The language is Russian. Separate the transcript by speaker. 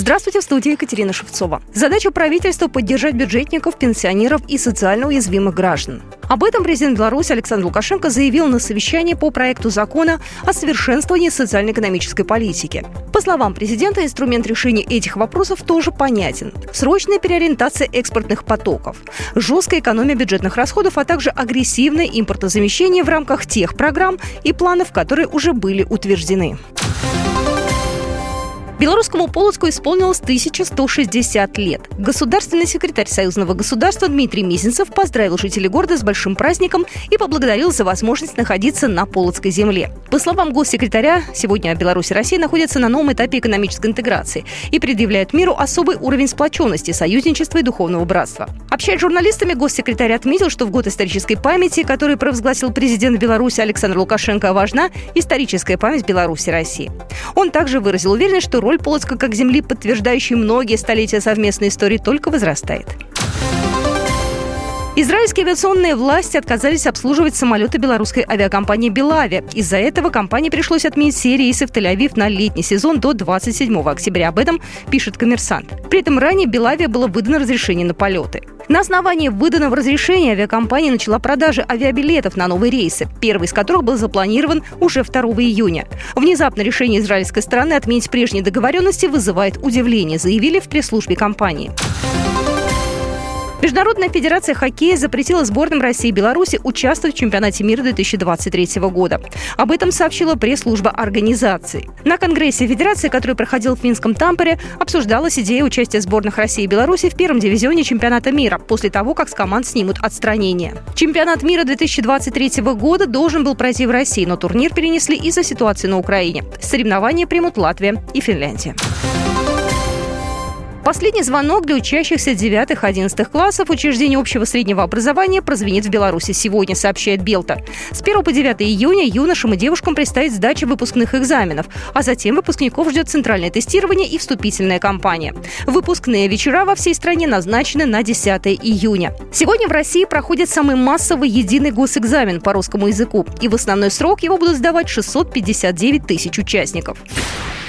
Speaker 1: Здравствуйте, в студии Екатерина Шевцова. Задача правительства – поддержать бюджетников, пенсионеров и социально уязвимых граждан. Об этом президент Беларуси Александр Лукашенко заявил на совещании по проекту закона о совершенствовании социально-экономической политики. По словам президента, инструмент решения этих вопросов тоже понятен. Срочная переориентация экспортных потоков, жесткая экономия бюджетных расходов, а также агрессивное импортозамещение в рамках тех программ и планов, которые уже были утверждены. Белорусскому Полоцку исполнилось 1160 лет. Государственный секретарь Союзного государства Дмитрий Мизинцев поздравил жителей города с большим праздником и поблагодарил за возможность находиться на Полоцкой земле. По словам госсекретаря, сегодня Беларусь и Россия находятся на новом этапе экономической интеграции и предъявляют миру особый уровень сплоченности, союзничества и духовного братства. Общаясь с журналистами, госсекретарь отметил, что в год исторической памяти, который провозгласил президент Беларуси Александр Лукашенко, важна историческая память Беларуси и России. Он также выразил уверенность, что роль Полоцка как земли, подтверждающей многие столетия совместной истории, только возрастает. Израильские авиационные власти отказались обслуживать самолеты белорусской авиакомпании «Белавия». Из-за этого компании пришлось отменить все рейсы в Тель-Авив на летний сезон до 27 октября. Об этом пишет коммерсант. При этом ранее «Белавия» было выдано разрешение на полеты. На основании выданного разрешения авиакомпания начала продажи авиабилетов на новые рейсы, первый из которых был запланирован уже 2 июня. Внезапно решение израильской стороны отменить прежние договоренности вызывает удивление, заявили в пресс-службе компании. Международная федерация хоккея запретила сборным России и Беларуси участвовать в чемпионате мира 2023 года. Об этом сообщила пресс-служба организации. На Конгрессе Федерации, который проходил в финском Тампере, обсуждалась идея участия сборных России и Беларуси в первом дивизионе чемпионата мира после того, как с команд снимут отстранение. Чемпионат мира 2023 года должен был пройти в России, но турнир перенесли из-за ситуации на Украине. Соревнования примут Латвия и Финляндия. Последний звонок для учащихся 9-11 классов учреждения общего среднего образования прозвенит в Беларуси сегодня, сообщает Белта. С 1 по 9 июня юношам и девушкам предстоит сдача выпускных экзаменов, а затем выпускников ждет центральное тестирование и вступительная кампания. Выпускные вечера во всей стране назначены на 10 июня. Сегодня в России проходит самый массовый единый госэкзамен по русскому языку, и в основной срок его будут сдавать 659 тысяч участников.